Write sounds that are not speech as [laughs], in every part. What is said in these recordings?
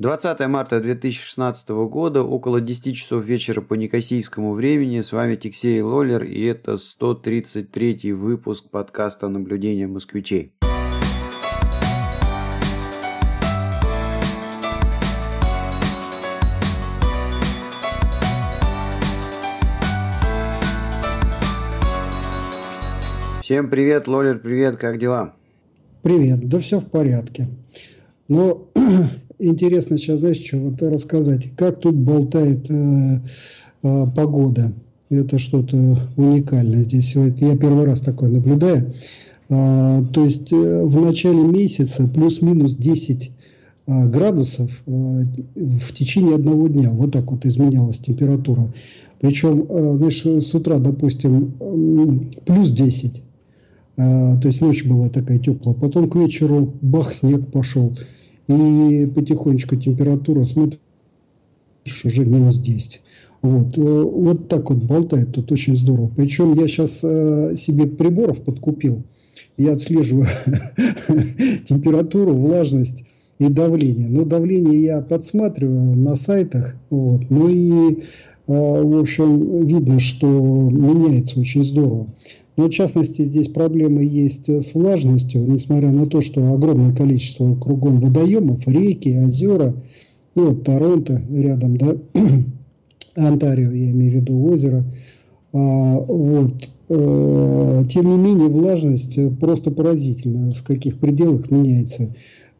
20 марта 2016 года, около 10 часов вечера по некосийскому времени. С вами Тиксей Лоллер и это 133 выпуск подкаста «Наблюдения москвичей». Всем привет, Лоллер, привет, как дела? Привет, да все в порядке. Но интересно сейчас, знаешь, что вот рассказать, как тут болтает э, э, погода. Это что-то уникальное здесь. Я первый раз такое наблюдаю. А, то есть э, в начале месяца плюс-минус 10 а, градусов а, в течение одного дня. Вот так вот изменялась температура. Причем, знаешь, с утра, допустим, плюс 10. То есть ночь была такая теплая. Потом к вечеру бах, снег пошел и потихонечку температура, смотришь, уже минус 10. Вот, э, вот так вот болтает, тут очень здорово. Причем я сейчас э, себе приборов подкупил. Я отслеживаю [laughs] температуру, влажность и давление. Но давление я подсматриваю на сайтах. Вот. Ну и, э, в общем, видно, что меняется очень здорово. Но в частности здесь проблемы есть с влажностью, несмотря на то, что огромное количество кругом водоемов, реки, озера, ну вот Торонто рядом, да, [clears throat] Онтарио, я имею в виду озеро. А, вот. А, тем не менее, влажность просто поразительна, в каких пределах меняется.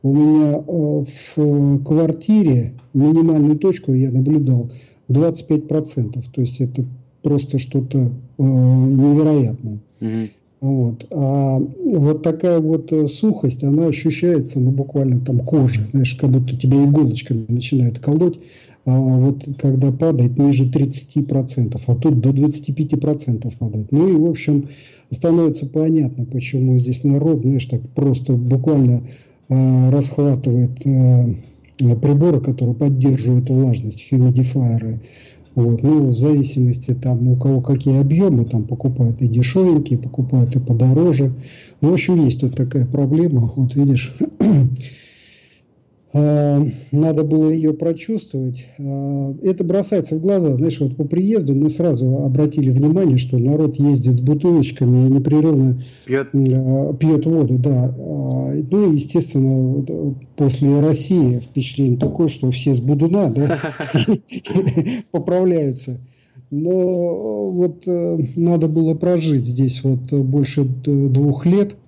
У меня в квартире минимальную точку я наблюдал 25%. То есть это просто что-то э, невероятное. Угу. Вот. А вот такая вот э, сухость, она ощущается, ну, буквально там кожей, знаешь, как будто тебя иголочками начинают колоть. А вот когда падает ниже 30%, а тут до 25% падает. Ну и, в общем, становится понятно, почему здесь народ, знаешь, так просто буквально э, расхватывает э, приборы, которые поддерживают влажность, хумидифайеры, вот. Ну, в зависимости там у кого какие объемы, там покупают и дешевенькие, покупают и подороже. Ну, в общем, есть тут такая проблема. Вот видишь, [clears throat] надо было ее прочувствовать. А, это бросается в глаза. Знаешь, вот по приезду мы сразу обратили внимание, что народ ездит с бутылочками и непрерывно пьет, а, пьет воду. Да. Ну, естественно, после России впечатление такое, что все с будуна да, [laughs] поправляются. Но вот э, надо было прожить здесь вот больше двух лет – Э,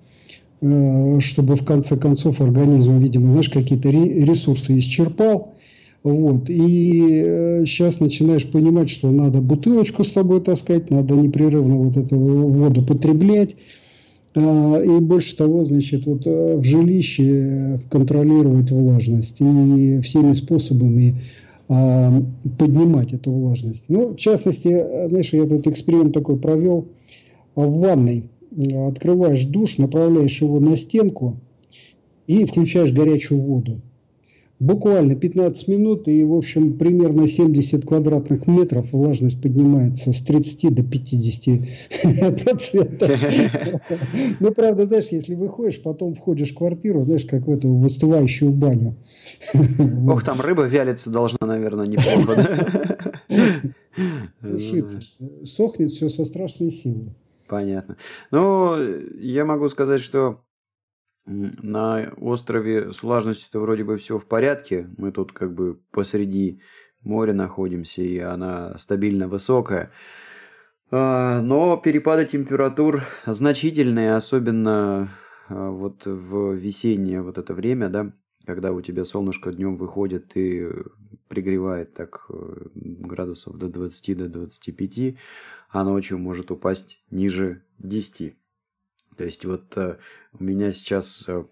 чтобы в конце концов организм, видимо, знаешь, какие-то ресурсы исчерпал. Вот. И сейчас э, начинаешь понимать, что надо бутылочку с собой таскать, надо непрерывно вот эту воду потреблять. А, и больше того, значит, вот э, в жилище контролировать влажность и всеми способами а, поднимать эту влажность. Ну, в частности, знаешь, я тут эксперимент такой провел в ванной открываешь душ, направляешь его на стенку и включаешь горячую воду. Буквально 15 минут, и, в общем, примерно 70 квадратных метров влажность поднимается с 30 до 50 процентов. Ну, правда, знаешь, если выходишь, потом входишь в квартиру, знаешь, как в эту выстывающую баню. Ох, там рыба вялиться должна, наверное, неплохо, да? Сохнет все со страшной силой. Понятно. Ну, я могу сказать, что на острове с влажностью-то вроде бы все в порядке. Мы тут как бы посреди моря находимся, и она стабильно высокая. А, но перепады температур значительные, особенно а, вот в весеннее вот это время, да, когда у тебя солнышко днем выходит и пригревает так э, градусов до 20 до 25, а ночью может упасть ниже 10. То есть вот э, у меня сейчас э,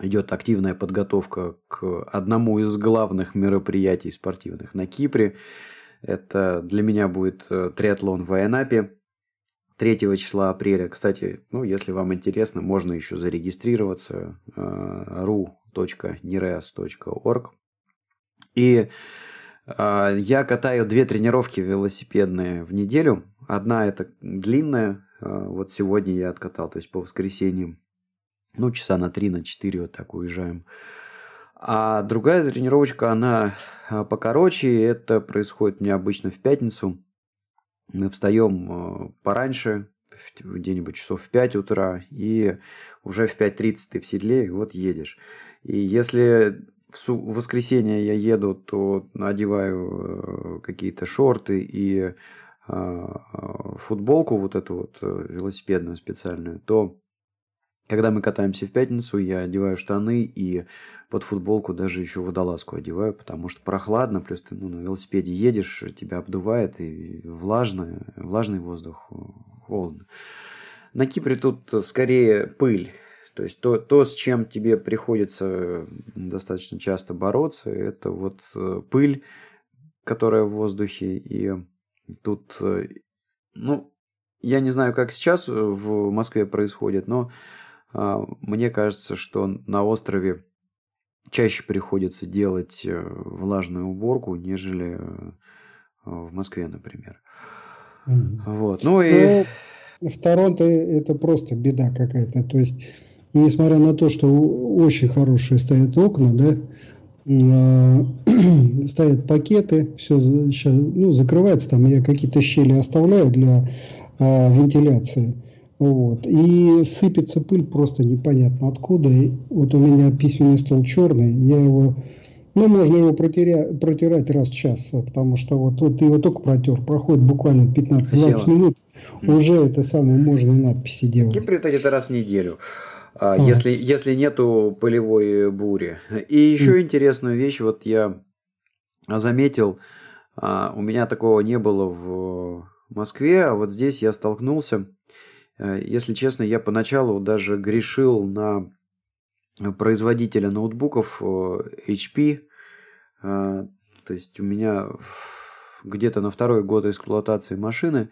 идет активная подготовка к одному из главных мероприятий спортивных на Кипре. Это для меня будет э, триатлон в Айанапе 3 числа апреля. Кстати, ну, если вам интересно, можно еще зарегистрироваться ru.nereas.org. И я катаю две тренировки велосипедные в неделю. Одна это длинная, а, вот сегодня я откатал, то есть по воскресеньям. Ну, часа на три, на четыре вот так уезжаем. А другая тренировочка, она а, покороче. Это происходит мне обычно в пятницу. Мы встаем пораньше, где-нибудь часов в 5 утра, и уже в 5.30 ты в седле, и вот едешь. И если в воскресенье я еду, то одеваю э, какие-то шорты и а, футболку вот эту вот э, велосипедную специальную, то когда мы катаемся в пятницу, я одеваю штаны и под футболку даже еще водолазку одеваю, потому что прохладно, плюс ты ну, на велосипеде едешь, тебя обдувает и влажно, влажный воздух, холодно. На Кипре тут скорее пыль. То есть то, то, с чем тебе приходится достаточно часто бороться, это вот э, пыль, которая в воздухе. И тут, э, ну, я не знаю, как сейчас в Москве происходит, но а, мне кажется, что на острове чаще приходится делать э, влажную уборку, нежели э, в Москве, например. Mm. Вот. Ну и... Но в Торонто это просто беда какая-то. То есть, несмотря на то, что очень хорошие стоят окна, да, а, [clears throat] стоят пакеты, все сейчас, ну, закрывается, там я какие-то щели оставляю для а, вентиляции. Вот. И сыпется пыль просто непонятно откуда. И вот у меня письменный стол черный, я его, ну, можно его протеря, протирать раз в час, потому что вот, вот ты его только протер, проходит буквально 15-20 минут, mm. уже это самое можно надписи делать. Кипре это раз в неделю. А. Если, если нету полевой бури. И еще mm. интересную вещь, вот я заметил, а, у меня такого не было в Москве, а вот здесь я столкнулся Э, если честно, я поначалу даже грешил на производителя ноутбуков э, HP. Э, то есть у меня где-то на второй год эксплуатации машины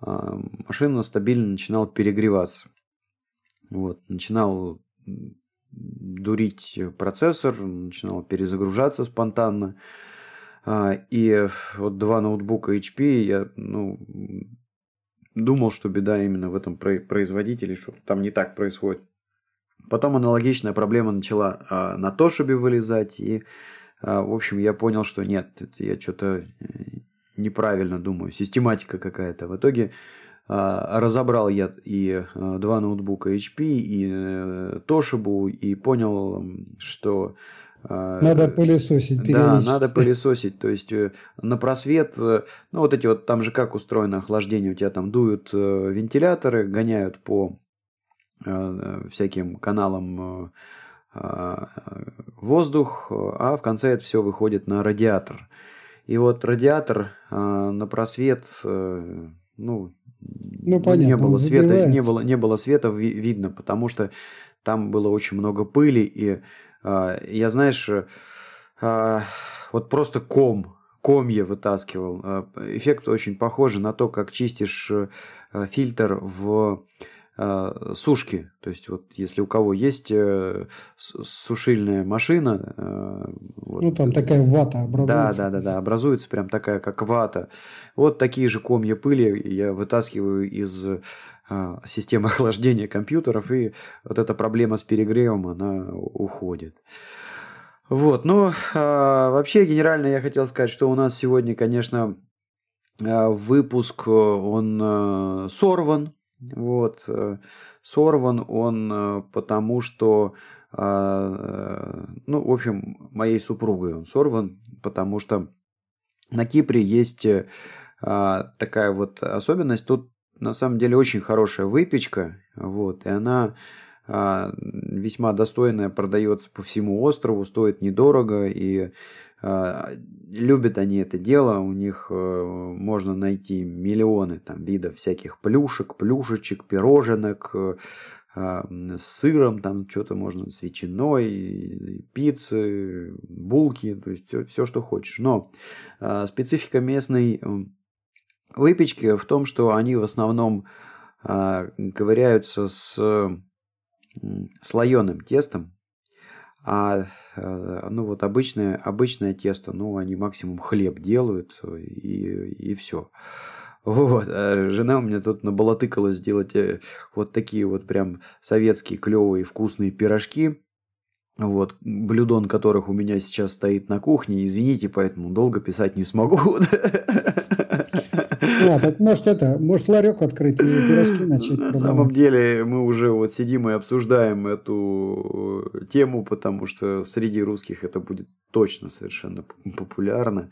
машина стабильно начинала перегреваться. Вот, начинал дурить процессор, начинал перезагружаться спонтанно. И вот два ноутбука HP я ну, думал, что беда именно в этом производителе, что там не так происходит. Потом аналогичная проблема начала а, на Тошибе вылезать, и, а, в общем, я понял, что нет, я что-то э, неправильно думаю, систематика какая-то. В итоге а, разобрал я и а, два ноутбука HP, и а, Toshiba, и понял, что а, надо пылесосить Да, надо пылесосить. То есть э, на просвет, э, ну вот эти вот, там же как устроено охлаждение, у тебя там дуют э, вентиляторы, гоняют по всяким каналам воздух, а в конце это все выходит на радиатор. И вот радиатор на просвет, ну, ну понятно, не было света, не было, не было света видно, потому что там было очень много пыли и а, я, знаешь, э, вот просто ком, комья вытаскивал. А, эффект очень похожий на то, как чистишь э, фильтр в сушки. То есть вот если у кого есть э, сушильная машина... Вот, ну там такая вата образуется. Да, да, да, да, образуется прям такая, как вата. Вот такие же комья пыли я вытаскиваю из системы [laughs] охлаждения компьютеров, и вот эта проблема с перегревом, она уходит. Вот, ну, вообще, генерально я хотел сказать, что у нас сегодня, конечно, выпуск, он сорван, вот, э, сорван он потому, что, ну, в общем, моей супругой он сорван, потому что на Кипре есть такая вот особенность, тут на самом деле очень хорошая выпечка, вот, и она а, весьма достойная, продается по всему острову, стоит недорого, и а, любят они это дело, у них а, можно найти миллионы там видов всяких плюшек, плюшечек, пироженок, а, с сыром, там что-то можно с ветчиной, пиццы, булки, то есть все, все что хочешь. Но а, специфика местной выпечки в том, что они в основном э, ковыряются с слоеным тестом, а э, ну вот обычное, обычное тесто, ну они максимум хлеб делают и, и все. Вот, а жена у меня тут набалатыкала сделать э, вот такие вот прям советские клевые вкусные пирожки. вот, блюдон которых у меня сейчас стоит на кухне. Извините, поэтому долго писать не смогу. [laughs] А, так может это, может ларек открыть и пирожки начать На самом деле мы уже вот сидим и обсуждаем эту э, тему, потому что среди русских это будет точно совершенно популярно.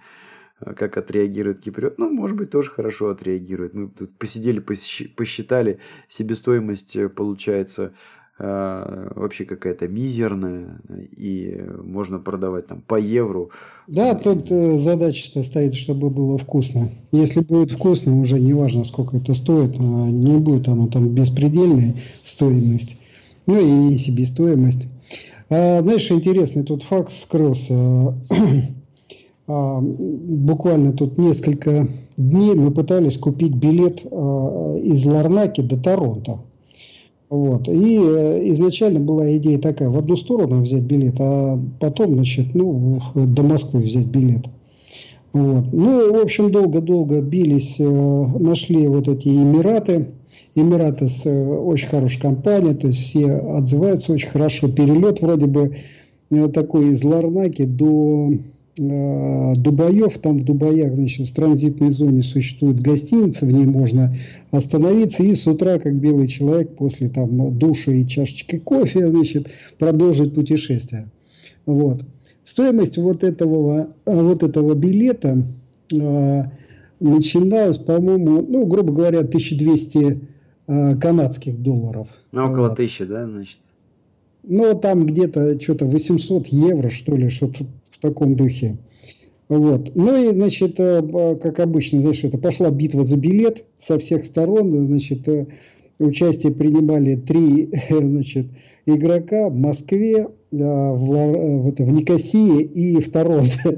А как отреагирует киприот. Ну, может быть, тоже хорошо отреагирует. Мы тут посидели, посчитали, себестоимость э, получается вообще какая-то мизерная, и можно продавать там по евро. Да, тут э, задача-то стоит, чтобы было вкусно. Если будет вкусно, уже не важно, сколько это стоит, а не будет оно там беспредельная стоимость, ну и себестоимость. А, знаешь, интересный тут факт скрылся. [clears throat] а, буквально тут несколько дней мы пытались купить билет а, из Ларнаки до Торонто. Вот. И э, изначально была идея такая, в одну сторону взять билет, а потом, значит, ну, до Москвы взять билет. Вот. Ну, в общем, долго-долго бились, э, нашли вот эти Эмираты. Эмираты с э, очень хорошей компанией, то есть все отзываются очень хорошо. Перелет вроде бы такой из Ларнаки до Дубаев, там в Дубаях, значит, в транзитной зоне существует гостиница, в ней можно остановиться и с утра, как белый человек, после там душа и чашечки кофе, значит, продолжить путешествие. Вот. Стоимость вот этого, вот этого билета э, начиналась, по-моему, ну, грубо говоря, 1200 э, канадских долларов. Ну, около вот. тысячи, да, значит? Ну, там где-то что-то 800 евро, что ли, что-то таком духе. Вот. Ну и, значит, э, как обычно, знаешь, это пошла битва за билет со всех сторон. Значит, э, участие принимали три [laughs] значит, игрока в Москве, э, в, в, в Никосии и в Торонто.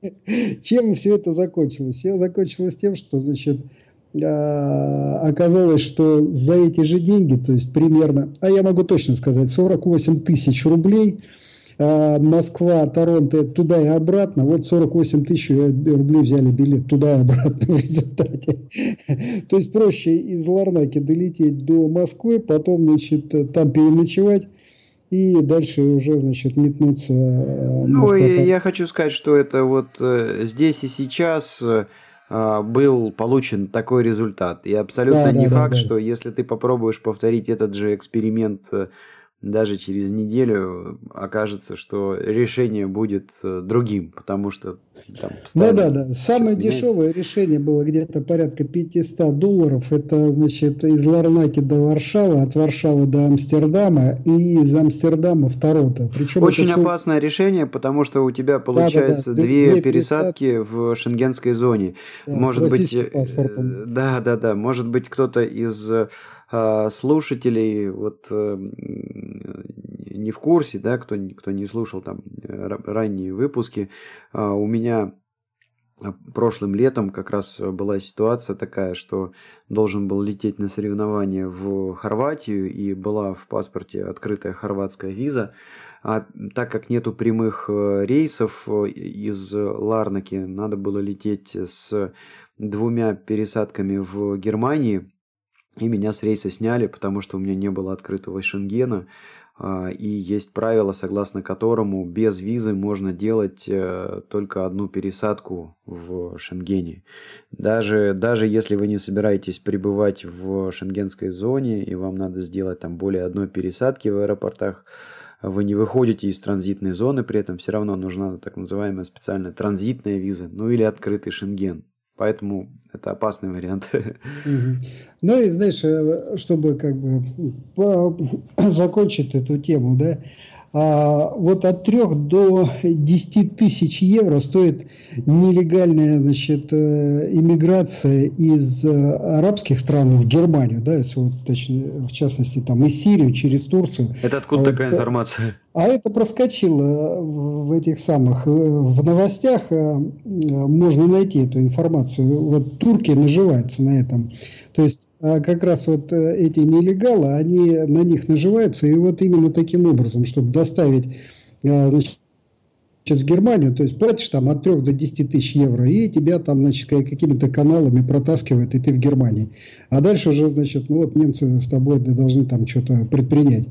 [laughs] Чем все это закончилось? Все закончилось тем, что, значит, оказалось, что за эти же деньги, то есть примерно, а я могу точно сказать, 48 тысяч рублей – а, Москва, Торонто, туда и обратно. Вот 48 тысяч рублей взяли билет туда и обратно в результате. То есть проще из Ларнаки долететь до Москвы, потом, значит, там переночевать и дальше уже, значит, метнуться. Э, ну, и я хочу сказать, что это вот э, здесь и сейчас э, был получен такой результат. И абсолютно да, не да, факт, да, да. что если ты попробуешь повторить этот же эксперимент даже через неделю окажется, что решение будет э, другим, потому что там Ну да, да. Самое дешевое решение было где-то порядка 500 долларов. Это, значит, из Ларнаки до Варшавы, от Варшавы до Амстердама и из Амстердама в Торонто. Причем Очень все... опасное решение, потому что у тебя получается да, да, да. две, две пересадки в шенгенской зоне. Да, Может быть, э, паспортом. да, да, да. Может быть, кто-то из а, слушателей вот э, не в курсе, да, кто, кто не слушал там ранние выпуски, а, у меня прошлым летом как раз была ситуация такая, что должен был лететь на соревнования в Хорватию и была в паспорте открытая хорватская виза. А так как нету прямых э, рейсов э, из Ларнаки, надо было лететь с двумя пересадками в Германии и меня с рейса сняли, потому что у меня не было открытого Шенгена. А, и есть правило, согласно которому без визы можно делать э, только одну пересадку в Шенгене. Даже, даже если вы не собираетесь пребывать в шенгенской зоне и вам надо сделать там более одной пересадки в аэропортах, вы не выходите из транзитной зоны, при этом все равно нужна так называемая специальная транзитная виза, ну или открытый Шенген. Поэтому это опасный вариант. Ну и знаешь, э, чтобы как бы [coughs] закончить эту тему, да, а вот от 3 до 10 тысяч евро стоит нелегальная значит, э, иммиграция из э, арабских стран в Германию, да, если вот, точнее, в частности там из Сирии через Турцию. Это откуда вот, такая информация? А это проскочило в этих самых, э, в новостях можно найти эту информацию. Вот турки наживаются на этом. То есть а как раз вот э, эти нелегалы, они на них наживаются, и вот именно таким образом, чтобы доставить а, значит, в Германию, то есть платишь там от 3 до 10 тысяч евро, и тебя там, значит, какими-то каналами протаскивают, и ты в Германии. А дальше уже, значит, ну вот немцы с тобой должны там что-то предпринять.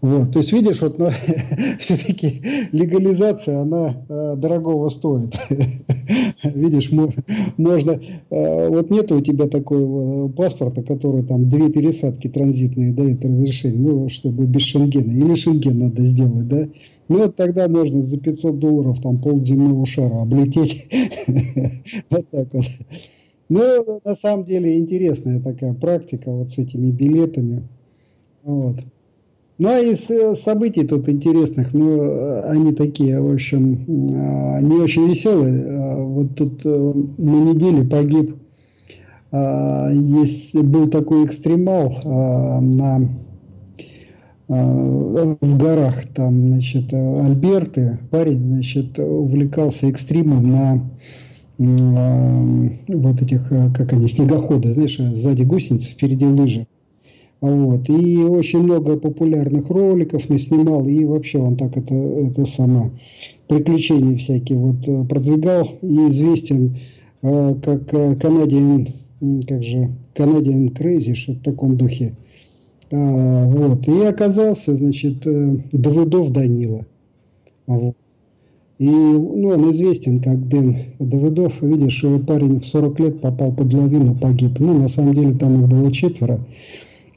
Вот, то есть, видишь, вот на, [laughs] все-таки легализация, она э, дорогого стоит. [laughs] видишь, можно, э, вот нет у тебя такого паспорта, который там две пересадки транзитные дает разрешение, ну, чтобы без шенгена, или шенген надо сделать, да, ну, вот тогда можно за 500 долларов там полземного шара облететь. [laughs] Вот так вот. Ну, на самом деле интересная такая практика вот с этими билетами. Вот. Ну, а из э, событий тут интересных, ну, э, они такие, в общем, э, не очень веселые. Вот тут на неделе погиб, есть, был такой экстремал на, в горах, там, значит, Альберты, парень, значит, увлекался экстримом на вот этих, как они, снегоходы, знаешь, сзади гусеницы, впереди лыжи. Вот. И очень много популярных роликов наснимал, и вообще он так это, это самое, приключения всякие вот э, продвигал, и известен э, как Canadian, э, как же, Canadian Crazy, что в таком духе. А, вот. И оказался, значит, э, Давыдов Данила. Вот. И ну, он известен как Дэн Давыдов. Видишь, парень в 40 лет попал под лавину, погиб. Ну, на самом деле, там их было четверо.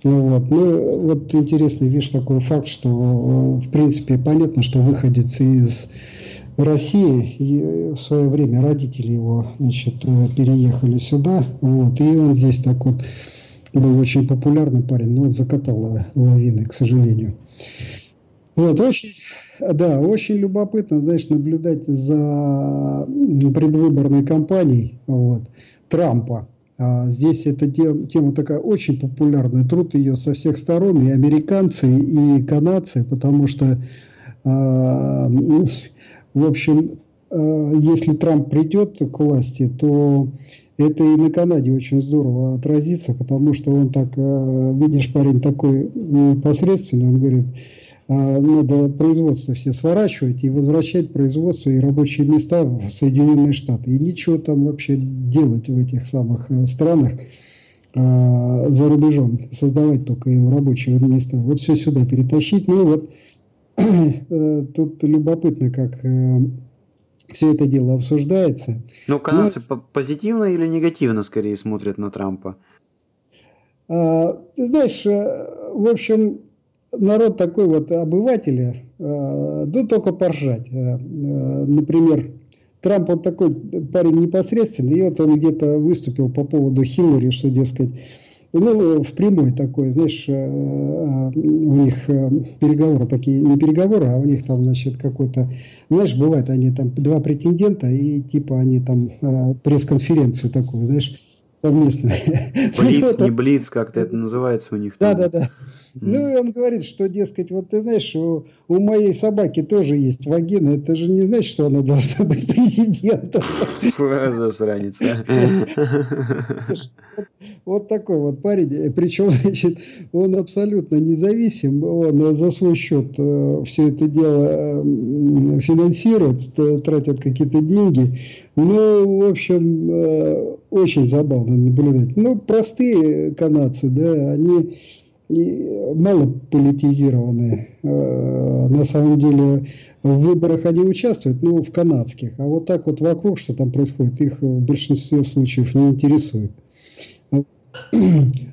Вот. Ну, вот интересный, видишь, такой факт, что, э, в принципе, понятно, что выходец из России, и в свое время родители его, значит, э, переехали сюда, вот, и он здесь так вот был очень популярный парень, но закатал лавины, к сожалению. Вот, очень, да, очень любопытно, знаешь, наблюдать за предвыборной кампанией вот, Трампа. А, здесь эта тема такая очень популярная, труд ее со всех сторон, и американцы, и канадцы, потому что, а, в общем, а, если Трамп придет к власти, то это и на Канаде очень здорово отразится, потому что он так, видишь, парень такой непосредственный, он говорит, а, надо производство все сворачивать и возвращать производство и рабочие места в Соединенные Штаты. И ничего там вообще делать в этих самых э, странах а, за рубежом, создавать только им рабочие места. Вот все сюда перетащить. Ну вот [clears throat] э, тут любопытно, как э, все это дело обсуждается. Ну, канадцы Но... позитивно или негативно скорее смотрят на Трампа? А, ты знаешь, в общем, народ такой вот обыватели, э, ну, только поржать. Э, э, например, Трамп он такой парень непосредственный, и вот он где-то выступил по поводу Хиллари, что, дескать, ну, в прямой такой, знаешь, у них переговоры такие, не переговоры, а у них там, значит, какой-то, знаешь, бывает, они там два претендента, и типа они там пресс-конференцию такую, знаешь, совместно. Блиц, не блиц, как-то это называется у них. Да, да, да. Ну, и он говорит, что, дескать, вот ты знаешь, у, у моей собаки тоже есть вагина. Это же не значит, что она должна быть президентом. Засранец. Вот, вот такой вот парень. Причем, значит, он абсолютно независим. Он за свой счет э, все это дело финансирует, тратит какие-то деньги. Ну, в общем, э, очень забавно наблюдать. Ну, простые канадцы, да, они мало политизированные. Э, на самом деле в выборах они участвуют, ну, в канадских. А вот так вот вокруг, что там происходит, их в большинстве случаев не интересует.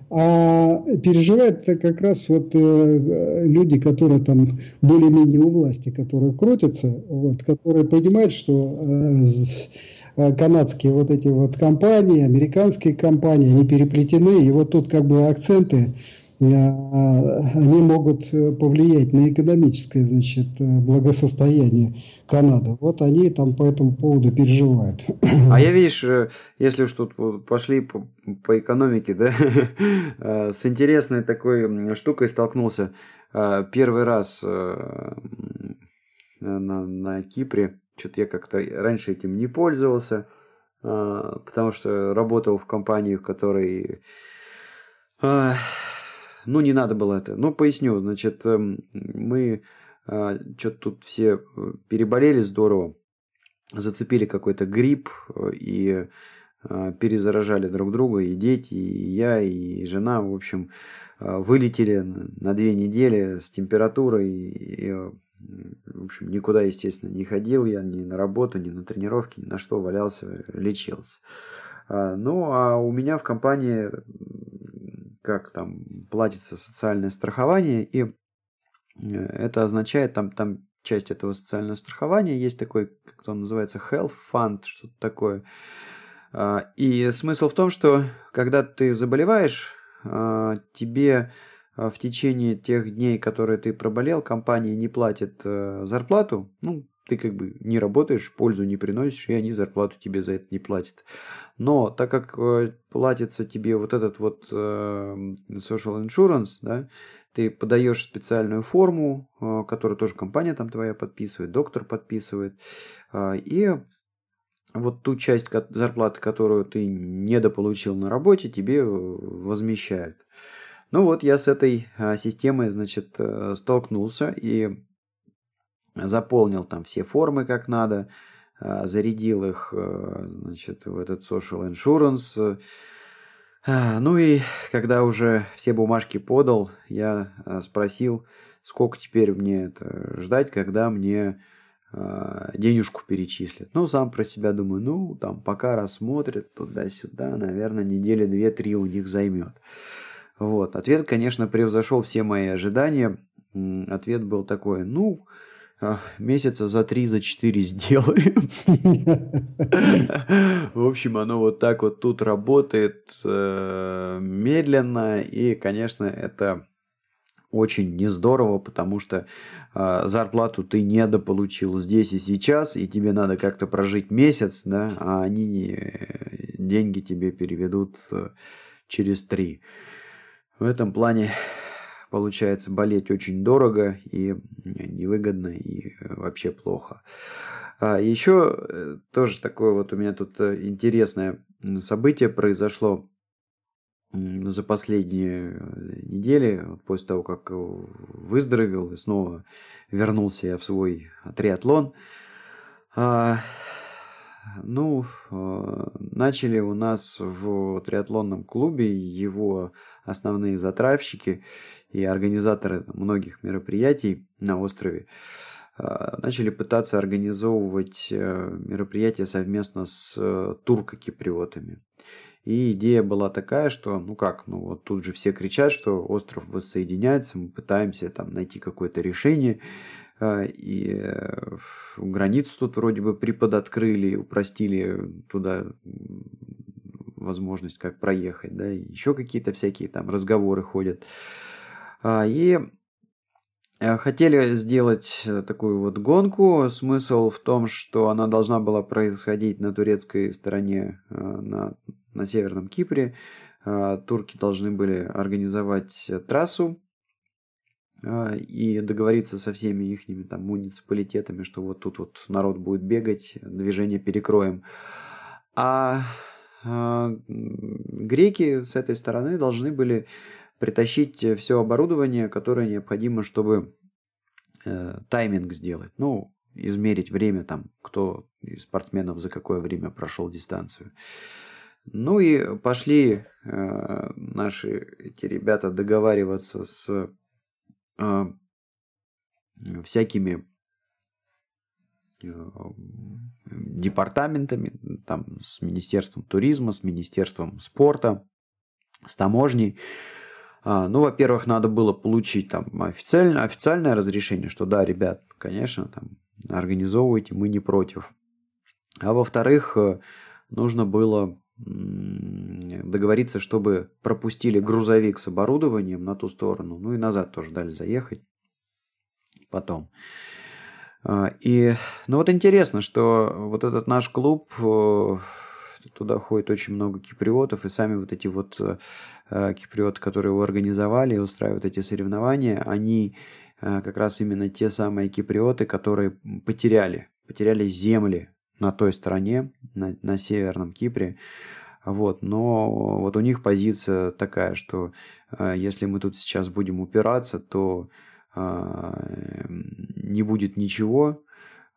А переживают это как раз вот э, люди, которые там более-менее у власти, которые крутятся, вот, которые понимают, что э, канадские вот эти вот компании, американские компании, они переплетены, и вот тут как бы акценты они могут э, повлиять на экономическое значит, э, благосостояние Канады. Вот они там по этому поводу переживают. А я, видишь, э, если уж тут пошли по, по экономике, да, [laughs] с интересной такой штукой столкнулся. Первый раз на, на Кипре, что-то я как-то раньше этим не пользовался, потому что работал в компании, в которой ну, не надо было это. Ну, поясню. Значит, эм, мы а, что-то тут все э, переболели здорово, зацепили какой-то грипп э, и а, перезаражали друг друга, и дети, и я, и жена, в общем, а, вылетели на две недели с температурой, и, в общем, никуда, естественно, не ходил я, ни на работу, ни на тренировки, ни на что, валялся, лечился. Ну, а у меня в компании, как там, платится социальное страхование, и Э, это означает, там, там часть этого социального страхования, есть такой, как он называется, health fund, что-то такое. А, и смысл в том, что когда ты заболеваешь, а, тебе а, в течение тех дней, которые ты проболел, компания не платит э, зарплату, ну, ты как бы не работаешь, пользу не приносишь, и они зарплату тебе за это не платят. Но так как э, платится тебе вот этот вот social insurance, да, ты подаешь специальную форму, которую тоже компания там твоя подписывает, доктор подписывает, и вот ту часть зарплаты, которую ты недополучил на работе, тебе возмещают. Ну вот я с этой а, системой, значит, э, столкнулся и заполнил там все формы как надо, зарядил их, э, значит, в этот social insurance, а, ну и когда уже все бумажки подал, я а, спросил, сколько теперь мне это ждать, когда мне а, денежку перечислят. Ну, сам про себя думаю, ну, там пока рассмотрят туда-сюда, наверное, недели две-три у них займет. Вот. Ответ, конечно, превзошел все мои ожидания. Ответ был такой, ну, месяца за три, за четыре сделаем. В общем, оно вот так вот тут работает э, медленно, и, конечно, это очень не здорово, потому что э, зарплату ты недополучил здесь и сейчас, и тебе надо как-то прожить месяц, да, а они э, деньги тебе переведут через три. В этом плане получается болеть очень дорого и невыгодно и э, вообще плохо. А еще э, тоже такое вот у меня тут э, интересное событие произошло за последние недели, после того, как выздоровел и снова вернулся я в свой триатлон. Ну, начали у нас в триатлонном клубе его основные затравщики и организаторы многих мероприятий на острове а, начали пытаться организовывать э, мероприятия совместно с э, турко-киприотами. И идея была такая, что, ну как, ну вот тут же все кричат, что остров воссоединяется, мы пытаемся там найти какое-то решение, и э, границу тут вроде бы приподоткрыли, упростили туда возможность как проехать, да, еще какие-то всякие там разговоры ходят. А, и э, хотели сделать э, такую вот гонку. Смысл в том, что она должна была происходить на турецкой стороне, на, на Северном Кипре. А, турки должны были организовать трассу а, и договориться со всеми их там муниципалитетами, что вот тут вот народ будет бегать, движение перекроем. А греки с этой стороны должны были притащить все оборудование, которое необходимо, чтобы э, тайминг сделать. Ну, измерить время там, кто из спортсменов за какое время прошел дистанцию. Ну и пошли э, наши эти ребята договариваться с э, всякими э, департаментами, там, с Министерством туризма, с Министерством спорта, с таможней, а, ну, во-первых, надо было получить там официально, официальное разрешение, что да, ребят, конечно, там организовывайте, мы не против. А во-вторых, э, нужно было договориться, чтобы пропустили грузовик с оборудованием на ту сторону, ну и назад тоже дали заехать потом. А, и, ну вот интересно, что вот этот наш клуб э, туда ходит очень много киприотов, и сами вот эти вот э, киприоты, которые его организовали и устраивают эти соревнования, они э, как раз именно те самые киприоты, которые потеряли, потеряли земли на той стороне, на, на Северном Кипре. Вот, но вот у них позиция такая, что э, если мы тут сейчас будем упираться, то не будет ничего.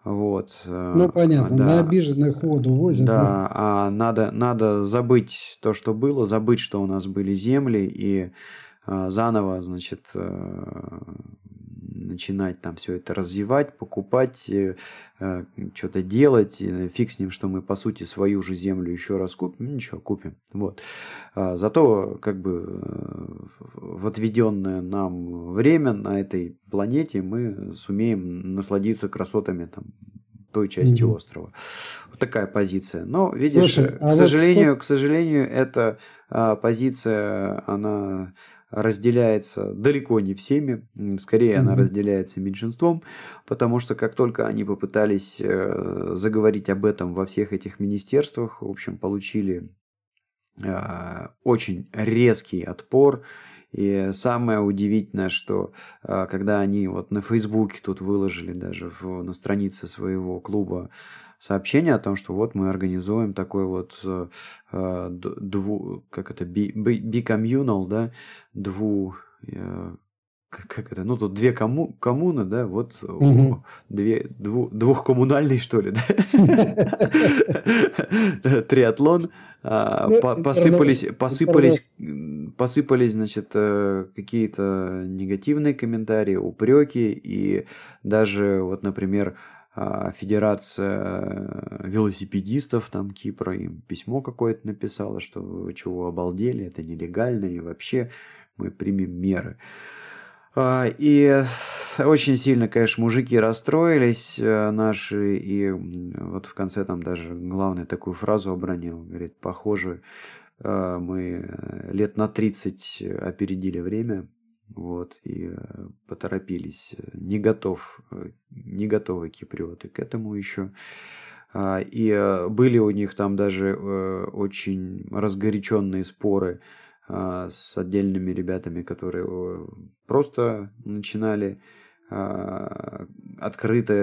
Вот. Ну, понятно, да. на обиженных воду возят. Да, да, а надо, надо забыть то, что было, забыть, что у нас были земли, и заново, значит, начинать там все это развивать, покупать, э, э, что-то делать. И фиг с ним, что мы по сути свою же землю еще раз купим. Ну, ничего, купим. Вот. А, зато как бы э, в отведенное нам время на этой планете мы сумеем насладиться красотами там той части mm-hmm. острова. Вот такая позиция. Но видишь, Слушай, а к сожалению, вот... к сожалению, эта а, позиция, она разделяется далеко не всеми, скорее mm-hmm. она разделяется меньшинством, потому что как только они попытались э, заговорить об этом во всех этих министерствах, в общем, получили э, очень резкий отпор. И самое удивительное, что э, когда они вот на Фейсбуке тут выложили даже в, на странице своего клуба сообщение о том, что вот мы организуем такой вот э, э дву, как это, бикомьюнал, да, дву, э, как, как это, ну тут две кому, коммуны, да, вот угу. две, дву, двухкоммунальный, что ли, да, [laughs] триатлон, а, ну, посыпались, посыпались, посыпались, значит, э, какие-то негативные комментарии, упреки, и даже, вот, например, Федерация э, велосипедистов там Кипра им письмо какое-то написала, что вы чего обалдели, это нелегально и вообще мы примем меры. А, и очень сильно, конечно, мужики расстроились э, наши, и вот в конце там даже главный такую фразу обронил, говорит, похоже, э, мы лет на 30 опередили время, вот, и э, поторопились. Не готов, э, не готовы киприоты к этому еще. А, и э, были у них там даже очень разгоряченные споры а, с отдельными ребятами, которые просто начинали а, открыто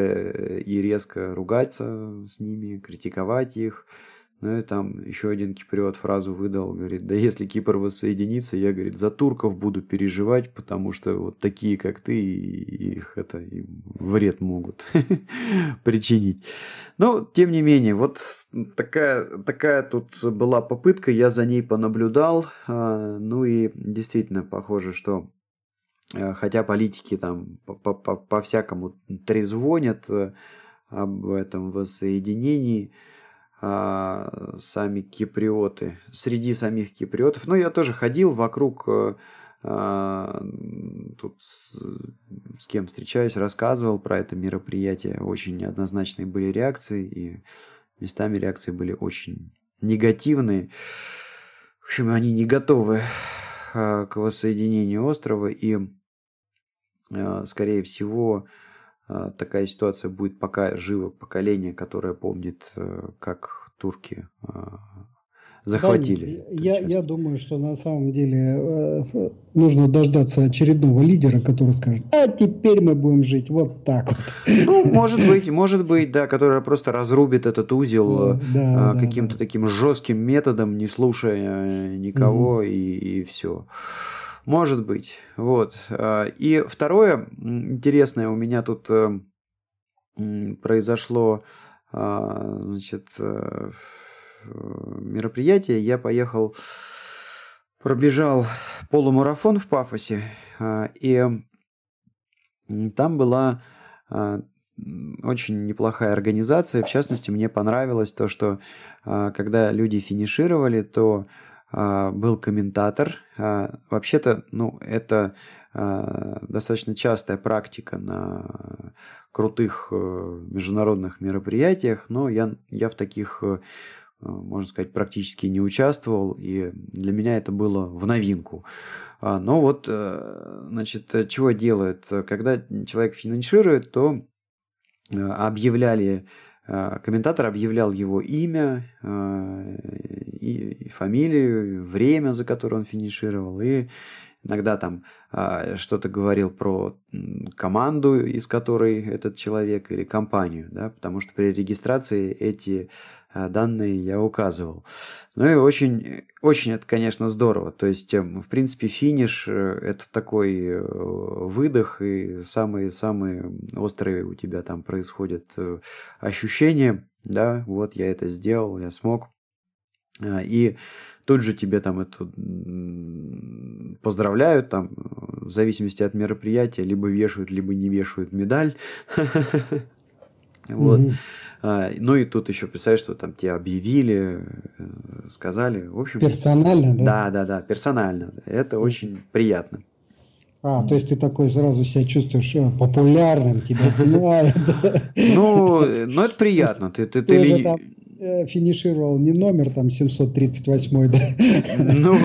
и резко ругаться с ними, критиковать их. Ну и там еще один киприот фразу выдал, говорит, да если Кипр воссоединится, я, говорит, за турков буду переживать, потому что вот такие, как ты, их это им вред могут [laughs] причинить. Но, тем не менее, вот такая, такая тут была попытка, я за ней понаблюдал, а, ну и действительно похоже, что а, хотя политики там по-всякому трезвонят э, об этом воссоединении, сами киприоты. Среди самих киприотов. Ну, я тоже ходил вокруг, э, а, тут с, кем встречаюсь, рассказывал про это мероприятие. Очень неоднозначные были реакции, и местами реакции были очень негативные. В общем, они не готовы а, к воссоединению острова, и, скорее всего, а, такая ситуация будет пока живо поколение, которое помнит, э, как турки а, захватили. Да, я, я думаю, что на самом деле э, нужно дождаться очередного лидера, который скажет, а теперь мы будем жить вот так вот. Ну, [laughs] может быть, может быть, да, который просто разрубит этот узел да, да, э, каким-то да. таким жестким методом, не слушая никого, угу. и, и все. Может быть. Вот. А, и второе интересное у меня тут э, произошло а, значит, э, мероприятие. Я поехал, пробежал полумарафон в Пафосе, а, и там была очень неплохая организация. В частности, мне понравилось то, что когда люди финишировали, то был комментатор. А, вообще-то, ну, это а, достаточно частая практика на крутых э, международных мероприятиях, но я, я в таких, э, можно сказать, практически не участвовал, и для меня это было в новинку. Но вот, э, значит, чего делают? Когда человек финиширует, то объявляли комментатор объявлял его имя, и фамилию, время, за которое он финишировал, и иногда там а, что-то говорил про команду, из которой этот человек, или компанию, да, потому что при регистрации эти а, данные я указывал. Ну и очень, очень это, конечно, здорово. То есть, эм, в принципе, финиш э, – это такой э, выдох, и самые-самые острые у тебя там происходят э, ощущения. Да, вот я это сделал, я смог. А, и тут же тебе там это поздравляют, там, в зависимости от мероприятия, либо вешают, либо не вешают медаль. [laughs] Вот. А, ну и тут еще представляешь, что там тебе объявили, э, сказали. В общем, персонально, да? Да, да, да, персонально. Это очень приятно. А, то есть ты такой сразу себя чувствуешь э, популярным, тебя [laughs] знают. Ну, ну это приятно. Ты, ты, ты, Э, финишировал не номер там 738, да? Ну,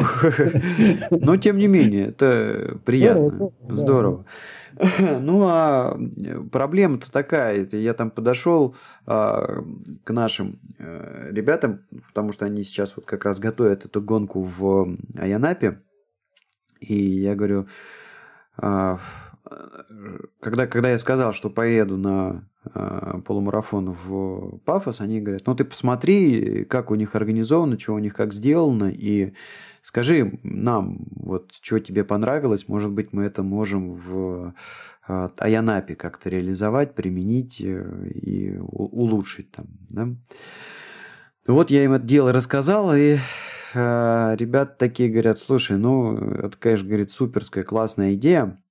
[laughs] но тем не менее, это приятно. Здорово. здорово. здорово. Да. [laughs] Ну, а проблема-то такая, я там подошел а, к нашим а, ребятам, потому что они сейчас вот как раз готовят эту гонку в Аянапе, и я говорю, а, когда, когда я сказал, что поеду на э, полумарафон в Пафос, они говорят, ну ты посмотри, как у них организовано, что у них как сделано, и скажи нам, вот что тебе понравилось, может быть, мы это можем в э, Аянапе как-то реализовать, применить э, и улучшить там, да? Вот я им это дело рассказал, и э, ребята такие говорят, слушай, ну, это, конечно, говорит, суперская, классная идея,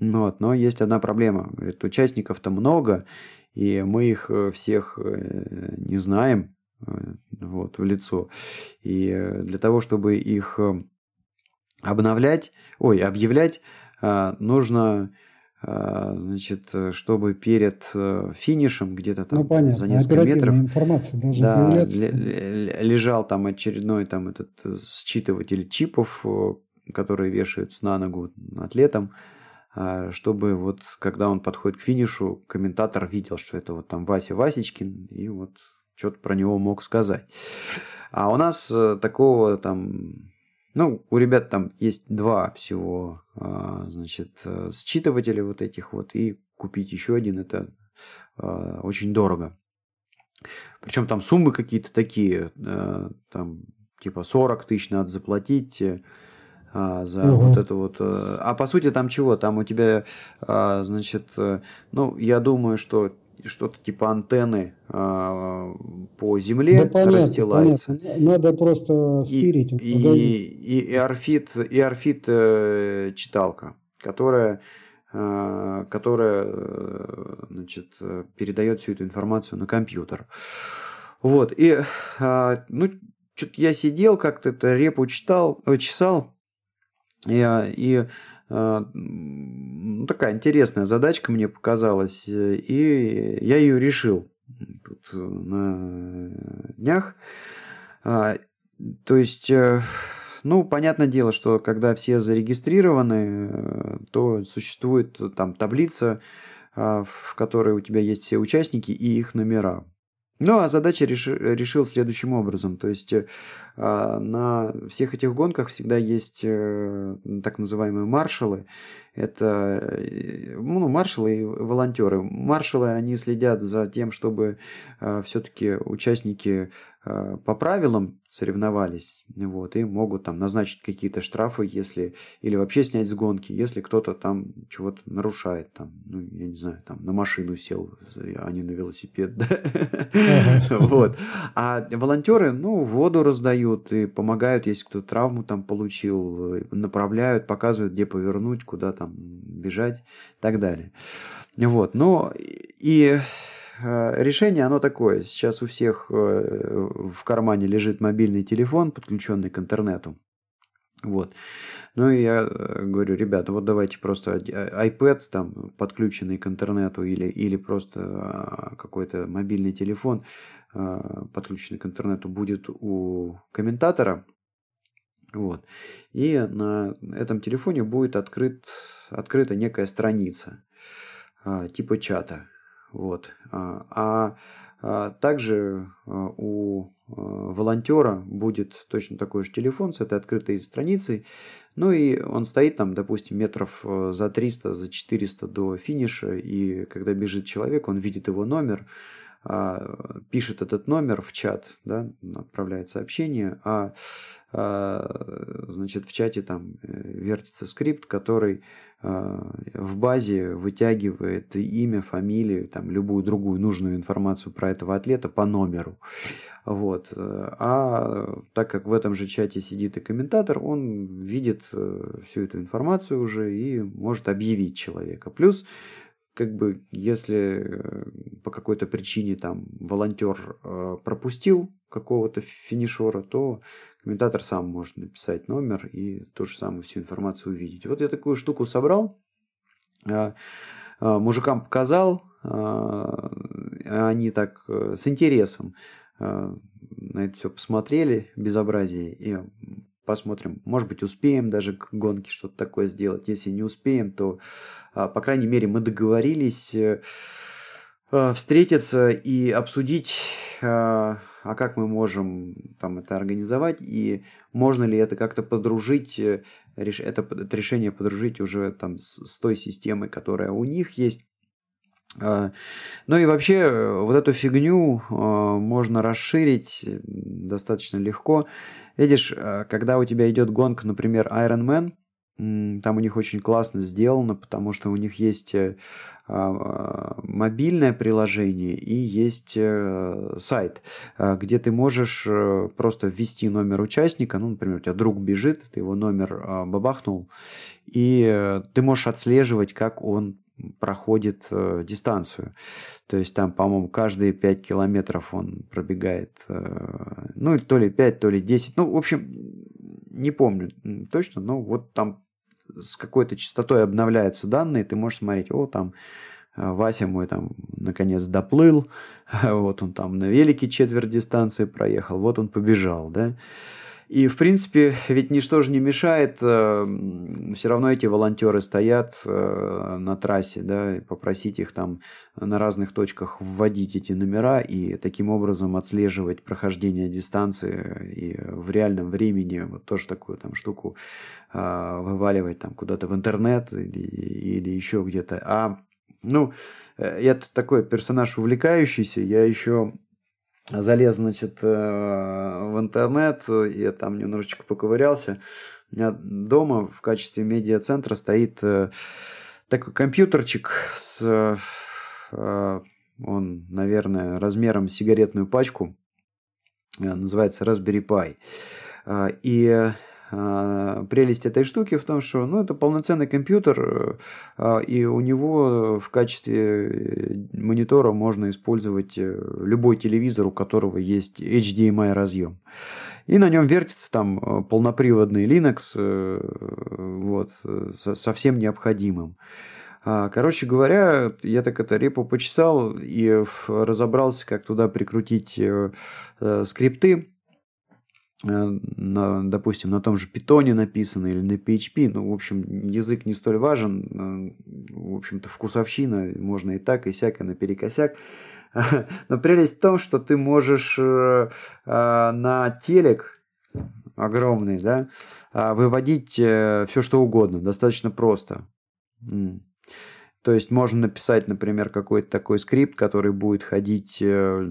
вот, но есть одна проблема. Говорит, участников-то много, и мы их э, всех э, не знаем э, вот, в лицо. И для того, чтобы их обновлять, ой, объявлять, нужно значит, чтобы перед финишем где-то там ну, понятно. за несколько метров информация должна да, появляться. лежал там очередной там этот считыватель чипов, которые вешаются на ногу атлетам, чтобы вот когда он подходит к финишу, комментатор видел, что это вот там Вася Васечкин, и вот что-то про него мог сказать. А у нас э, такого там, ну, у ребят там есть два всего, а, значит, э, считывателя вот этих вот, и купить еще один это а, очень дорого. Причем там суммы какие-то такие, э, там типа 40 тысяч надо заплатить, а, за угу. вот это вот. Э, а по сути там чего? Там у тебя, а, значит, э, ну, я думаю, что что-то типа антенны а, по земле да, понятно, расстилается. Понятно. Надо просто стирить и, в магазин. И, и, и орфит, и орфит э, читалка, которая э, которая значит, передает всю эту информацию на компьютер. Вот, и, э, ну, что-то я сидел, как-то это репу читал, чесал, и, и а, ну, такая интересная задачка мне показалась, и я ее решил тут э, на днях. А, то есть, э, ну, понятное дело, что когда все зарегистрированы, э, то существует там таблица, а, в которой у тебя есть все участники и их номера. Ну, а задача реши, решил следующим образом. То есть э, на всех этих гонках всегда есть э, так называемые маршалы. Это э, ну, маршалы и волонтеры. Маршалы, они следят за тем, чтобы э, все-таки участники э, по правилам соревновались, вот, и могут там назначить какие-то штрафы, если, или вообще снять с гонки, если кто-то там чего-то нарушает, там, ну, я не знаю, там, на машину сел, а не на велосипед, [laughs] да? вот. А волонтеры, ну, воду раздают и помогают, если кто травму там получил, направляют, показывают, где повернуть, куда там бежать и так далее. Вот, но и решение, оно такое. Сейчас у всех э, в кармане лежит мобильный телефон, подключенный к интернету. Вот. Ну и я э, говорю, ребята, вот давайте просто iPad, там, подключенный к интернету, или, или просто а, какой-то мобильный телефон, подключенный к интернету, будет у комментатора. Вот. И на этом телефоне будет открыт, открыта некая страница, а, типа чата. Вот. А, а А, также а, у волонтера будет точно такой же телефон с этой открытой страницей. Ну и он стоит там, допустим, метров за 300, за 400 до финиша. И когда бежит человек, он видит его номер, пишет этот номер в чат, да, отправляет сообщение, а а, значит, в чате там э, вертится скрипт, который а, в базе вытягивает имя, фамилию, там, любую другую нужную информацию про этого атлета по номеру. Вот. А так как в этом же чате сидит и комментатор, он видит э, всю эту информацию уже и может объявить человека. Плюс как бы если э, по какой-то причине там волонтер пропустил какого-то финишера, то комментатор сам может написать номер и то же самое всю информацию увидеть. Вот я такую штуку собрал, а, мужикам показал, а, они так э, с интересом на это все посмотрели, безобразие, и посмотрим, может быть, успеем даже к гонке что-то такое сделать. Если не успеем, то, по крайней мере, мы договорились э, встретиться и обсудить а как мы можем там это организовать, и можно ли это как-то подружить, э, это, это решение подружить уже там с, с той системой, которая у них есть. А, ну и вообще э, вот эту фигню а, можно расширить достаточно легко. Видишь, а, когда у тебя идет гонка, например, Ironman, там у них очень классно сделано, потому что у них есть э, мобильное приложение и есть э, сайт, где ты можешь э, просто ввести номер участника, ну, например, у тебя друг бежит, ты его номер бабахнул, и ты можешь отслеживать, как он проходит э, дистанцию. То есть там, по-моему, каждые 5 километров он пробегает, э, ну, то ли 5, то ли 10. Ну, в общем, не помню точно, но вот там с какой-то частотой обновляются данные, ты можешь смотреть, о, там э, Вася мой там наконец доплыл, [laughs] вот он там на велике четверть дистанции проехал, вот он побежал, да. И, в принципе, ведь ничто же не мешает, э, все равно эти волонтеры стоят э, на трассе, да, попросить их там на разных точках вводить эти номера и таким образом отслеживать прохождение дистанции и в реальном времени вот тоже такую там штуку э, вываливать там куда-то в интернет или, или еще где-то. А, ну, я такой персонаж увлекающийся, я еще залез, значит, э, в интернет, я там немножечко поковырялся. У меня дома в качестве медиа-центра стоит э, такой компьютерчик с, э, он, наверное, размером сигаретную пачку, называется Raspberry Pi. И прелесть этой штуки в том, что ну, это полноценный компьютер, а, и у него в качестве э, монитора можно использовать э, любой телевизор, у которого есть HDMI разъем. И на нем вертится там э, полноприводный Linux вот, со всем необходимым. А, короче говоря, я так это репу почесал и разобрался, как туда прикрутить скрипты Э, на, допустим, на том же питоне написано или на PHP, ну, в общем, язык не столь важен, э, в общем-то, вкусовщина, можно и так, и сяко, наперекосяк. [laughs] Но прелесть в том, что ты можешь э, на телек огромный, да, выводить все, что угодно, достаточно просто. То есть можно написать, например, какой-то такой скрипт, который будет ходить э,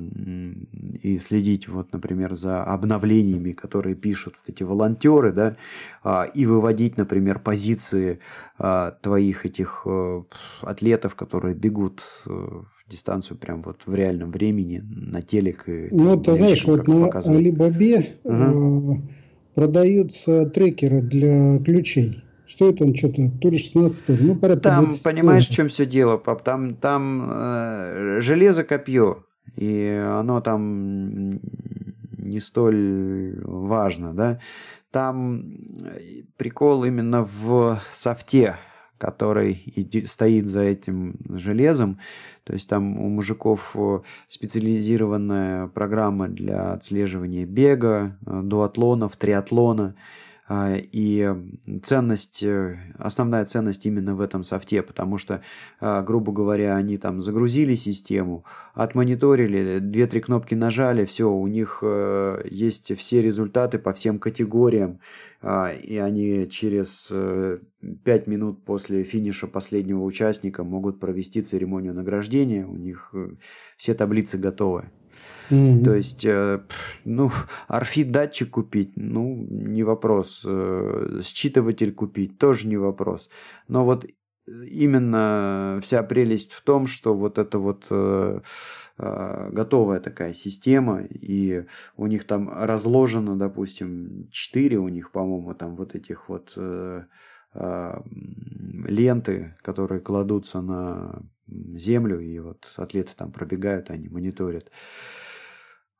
и следить, вот, например, за обновлениями, которые пишут эти волонтеры, да, а, и выводить, например, позиции а, твоих этих э, атлетов, которые бегут э, в дистанцию прям вот в реальном времени на телек. И, ну, ты знаешь, вот на Алибабе угу. продаются трекеры для ключей. Стоит он что-то, то ли 16, то ли, ну, порядка Там, понимаешь, в чем все дело, пап? Там, там э, железо копье, и оно там не столь важно, да? Там прикол именно в софте, который стоит за этим железом. То есть там у мужиков э, специализированная программа для отслеживания бега, э, дуатлонов, триатлона. А, и ценность, э, основная ценность именно в этом софте, потому что, а, грубо говоря, они там загрузили систему, отмониторили, две-три кнопки нажали, все, у них э, есть все результаты по всем категориям, а, и они через 5 минут после финиша последнего участника могут провести церемонию награждения, у них все таблицы готовы. Mm-hmm. То есть, э, ну, арфит датчик купить, ну, не вопрос. Э, считыватель купить тоже не вопрос. Но вот именно вся прелесть в том, что вот это вот э, готовая такая система, и у них там разложено, допустим, 4 у них, по-моему, там вот этих вот ленты, которые кладутся на землю, и вот атлеты там пробегают, они мониторят.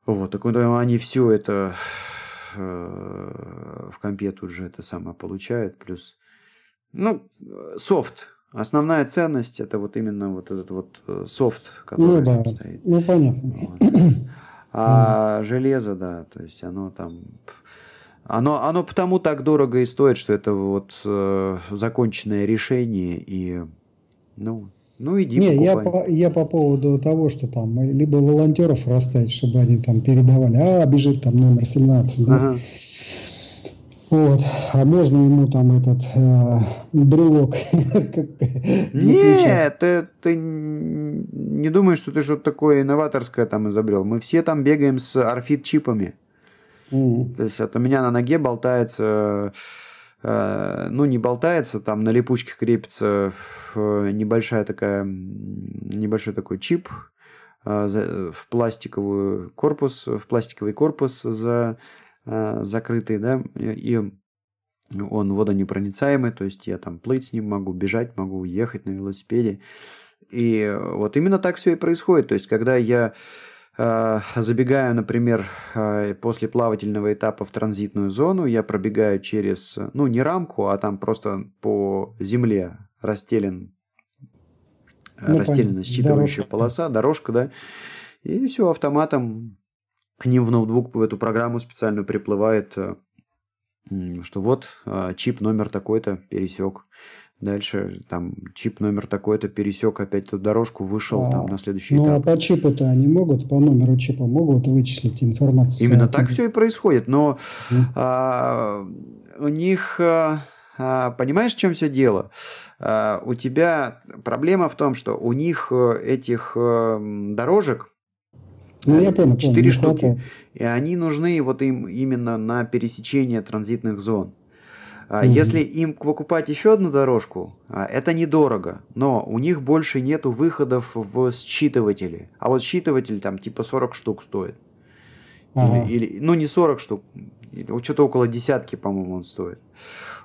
Вот, так вот они все это э, в компе тут же это самое получают, плюс, ну, софт, Основная ценность это вот именно вот этот вот э, софт, который ну, да. стоит. Ну понятно. Вот. А железо, да, то есть оно там, оно, оно потому так дорого и стоит, что это вот э, законченное решение и, ну, ну, иди Не, я по, я по поводу того, что там либо волонтеров расставить, чтобы они там передавали, а бежит там номер 17, да. Ага. Вот. А можно ему там этот э, брелок? [laughs] Нет, ты, ты не думаешь, что ты что-то такое инноваторское там изобрел. Мы все там бегаем с арфит-чипами. Mm. То есть от у меня на ноге болтается Э, ну, не болтается, там на липучке крепится небольшая такая, небольшой такой чип э, в пластиковый корпус, в пластиковый корпус за, э, закрытый, да, и он водонепроницаемый, то есть я там плыть с ним могу, бежать могу, ехать на велосипеде. И вот именно так все и происходит. То есть, когда я Э, забегаю, например, э, после плавательного этапа в транзитную зону, я пробегаю через, ну, не рамку, а там просто по земле расстелен, э, ну, расстелена считывающая дорожка. полоса, дорожка, да, и все автоматом к ним в ноутбук в эту программу специальную приплывает, что вот чип номер такой-то пересек Дальше там чип номер такой-то пересек опять эту дорожку, вышел а, там на следующий ну, этап. Ну а по чипу-то они могут, по номеру чипа могут вычислить информацию? Именно так все и происходит, но mm. а, у них, а, а, понимаешь, в чем все дело? А, у тебя проблема в том, что у них э, этих а, дорожек, ну, я понял, четыре штуки, хватает. и они нужны вот им именно на пересечение транзитных зон. Mm-hmm. Если им покупать еще одну дорожку, а, это недорого, но у них больше нету выходов в считыватели. А вот считыватель там типа 40 штук стоит. Ага. Или, или, ну не 40 штук, что-то около десятки, по-моему, он стоит.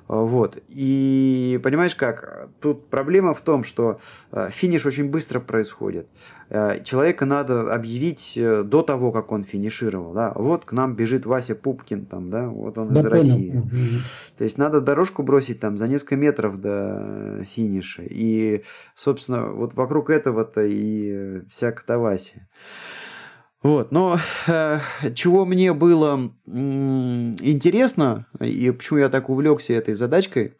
Вот. И понимаешь как? Тут проблема в том, что э, финиш очень быстро происходит. Э, человека надо объявить э, до того, как он финишировал. Да? Вот к нам бежит Вася Пупкин, там, да, вот он да, из понял. России. То есть надо дорожку бросить там за несколько метров до финиша. И, собственно, вот вокруг этого-то и вся катавасия. Вот, но э, чего мне было м, интересно, и почему я так увлекся этой задачкой,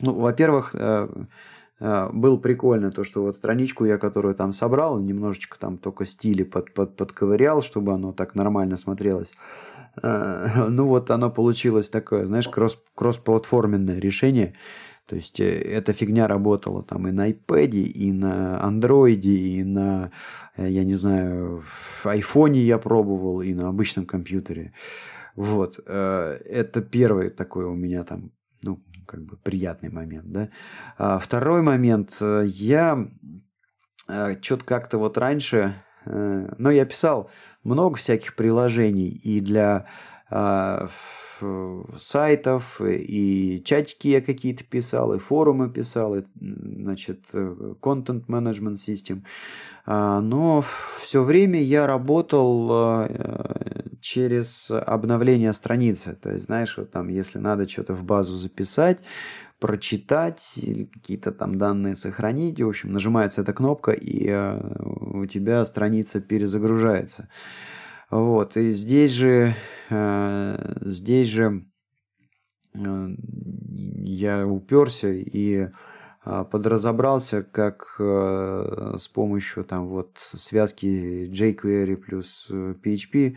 ну, во-первых, э, э, было прикольно то, что вот страничку я, которую там собрал, немножечко там только стили под, под, подковырял, чтобы оно так нормально смотрелось. Э, [laughs] ну вот оно получилось такое, знаешь, кросс, кроссплатформенное решение. То есть э, эта фигня работала там и на iPad, и на Android, и на, э, я не знаю, в iPhone я пробовал, и на обычном компьютере. Вот. Э, это первый такой у меня там, ну, как бы приятный момент, да. А второй момент, я что-то как-то вот раньше, ну, я писал много всяких приложений и для сайтов, и чатики я какие-то писал, и форумы писал, и, значит, э, content management system. А, но все время я работал э, через обновление страницы. То есть, знаешь, вот там, если надо что-то в базу записать, прочитать какие-то там данные сохранить, в общем, нажимается эта кнопка, и э, у тебя страница перезагружается. Вот, и здесь же, э, здесь же я уперся и подразобрался, как с помощью там вот связки jQuery плюс PHP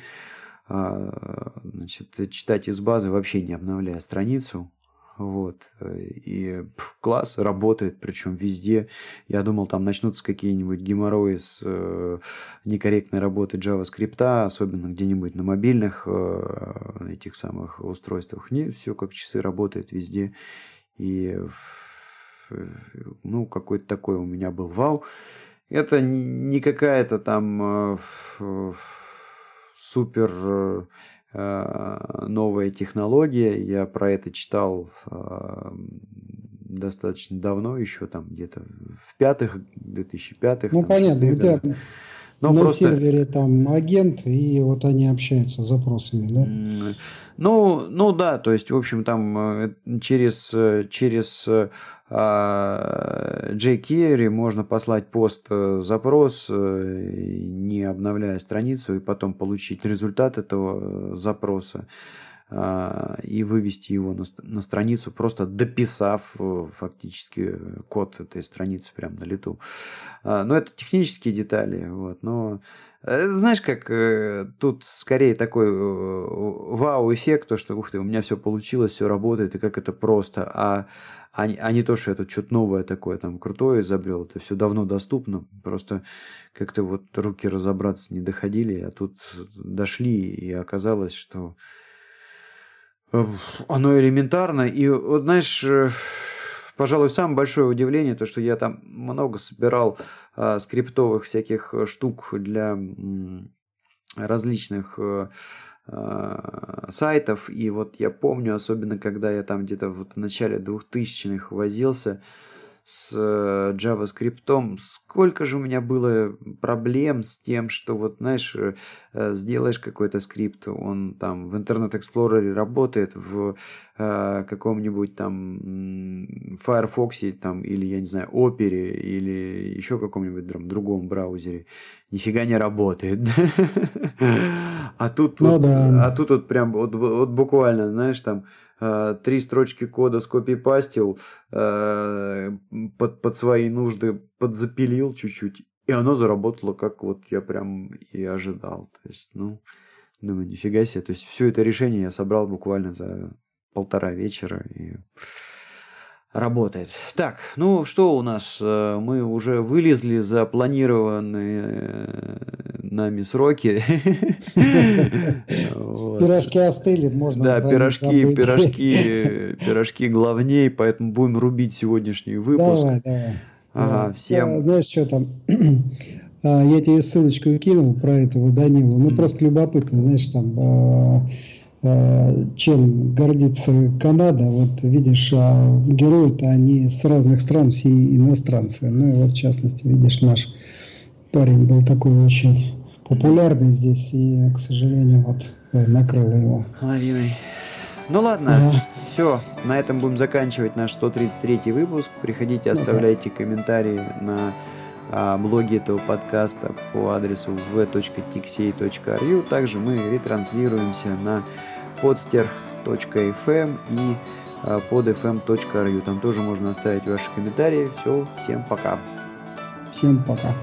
значит, читать из базы, вообще не обновляя страницу. Вот. Э, и пф, класс, работает, причем везде. Я думал, там начнутся какие-нибудь геморрои с э, некорректной работы JavaScript, особенно где-нибудь на мобильных э, этих самых устройствах. Не, все как часы работает везде. И ну, какой-то такой у меня был вау. Это не какая-то там э, супер э, Э, новая технология. Я про это читал э, достаточно давно, еще там где-то в пятых, 2005-х. Ну, понятно, у тебя Но на просто... сервере там агент, и вот они общаются с запросами, да? Ну, ну да, то есть, в общем, там э, через, через jQuery можно послать пост запрос, не обновляя страницу, и потом получить результат этого запроса и вывести его на, на страницу, просто дописав фактически код этой страницы прямо на лету. Но это технические детали, вот, но э, знаешь, как э, тут скорее такой э, вау-эффект, то, что, ух ты, у меня все получилось, все работает, и как это просто, а а, а не то, что тут что-то новое такое там крутое изобрел. Это все давно доступно. Просто как-то вот руки разобраться не доходили, а тут дошли, и оказалось, что э, оно элементарно. И вот знаешь, э, пожалуй, самое большое удивление, то, что я там много собирал а, скриптовых всяких штук для различных а, Э, сайтов. И вот я помню, особенно когда я там где-то вот в начале 2000-х возился, с э, JavaScript, сколько же у меня было проблем с тем, что вот, знаешь, э, сделаешь какой-то скрипт, он там в Internet Explorer работает, в э, каком-нибудь там Firefox там, или, я не знаю, Opera или еще каком-нибудь там, другом браузере. Нифига не работает. [laughs] А тут, ну, вот, да. а тут вот прям вот, вот буквально, знаешь, там Э, три строчки кода скопипастил, э, под, под свои нужды подзапилил чуть-чуть, и оно заработало, как вот я прям и ожидал. То есть, ну, думаю, нифига себе. То есть, все это решение я собрал буквально за полтора вечера и работает. Так, ну что у нас? Э, мы уже вылезли за планированные нами сроки. [laughs] Пирожки остыли, можно Да, пирожки, пирожки, [laughs] пирожки главней, поэтому будем рубить сегодняшний выпуск. Давай, давай. Ага, всем. Знаешь, что там? [clears throat] А, я тебе ссылочку кинул про этого Данила. Ну, просто любопытно, знаешь, там а, чем гордится Канада. Вот видишь, герои-то они с разных стран, все иностранцы. Ну и вот, в частности, видишь, наш парень был такой очень популярный здесь, и, к сожалению, вот э, накрыло его. Лавиной. Ну ладно, ага. все, на этом будем заканчивать наш 133 выпуск. Приходите, оставляйте ага. комментарии на а, блоге этого подкаста по адресу v.tixey.ru. Также мы ретранслируемся на podster.fm и а, podfm.ru. Там тоже можно оставить ваши комментарии. Все, всем пока. Всем пока.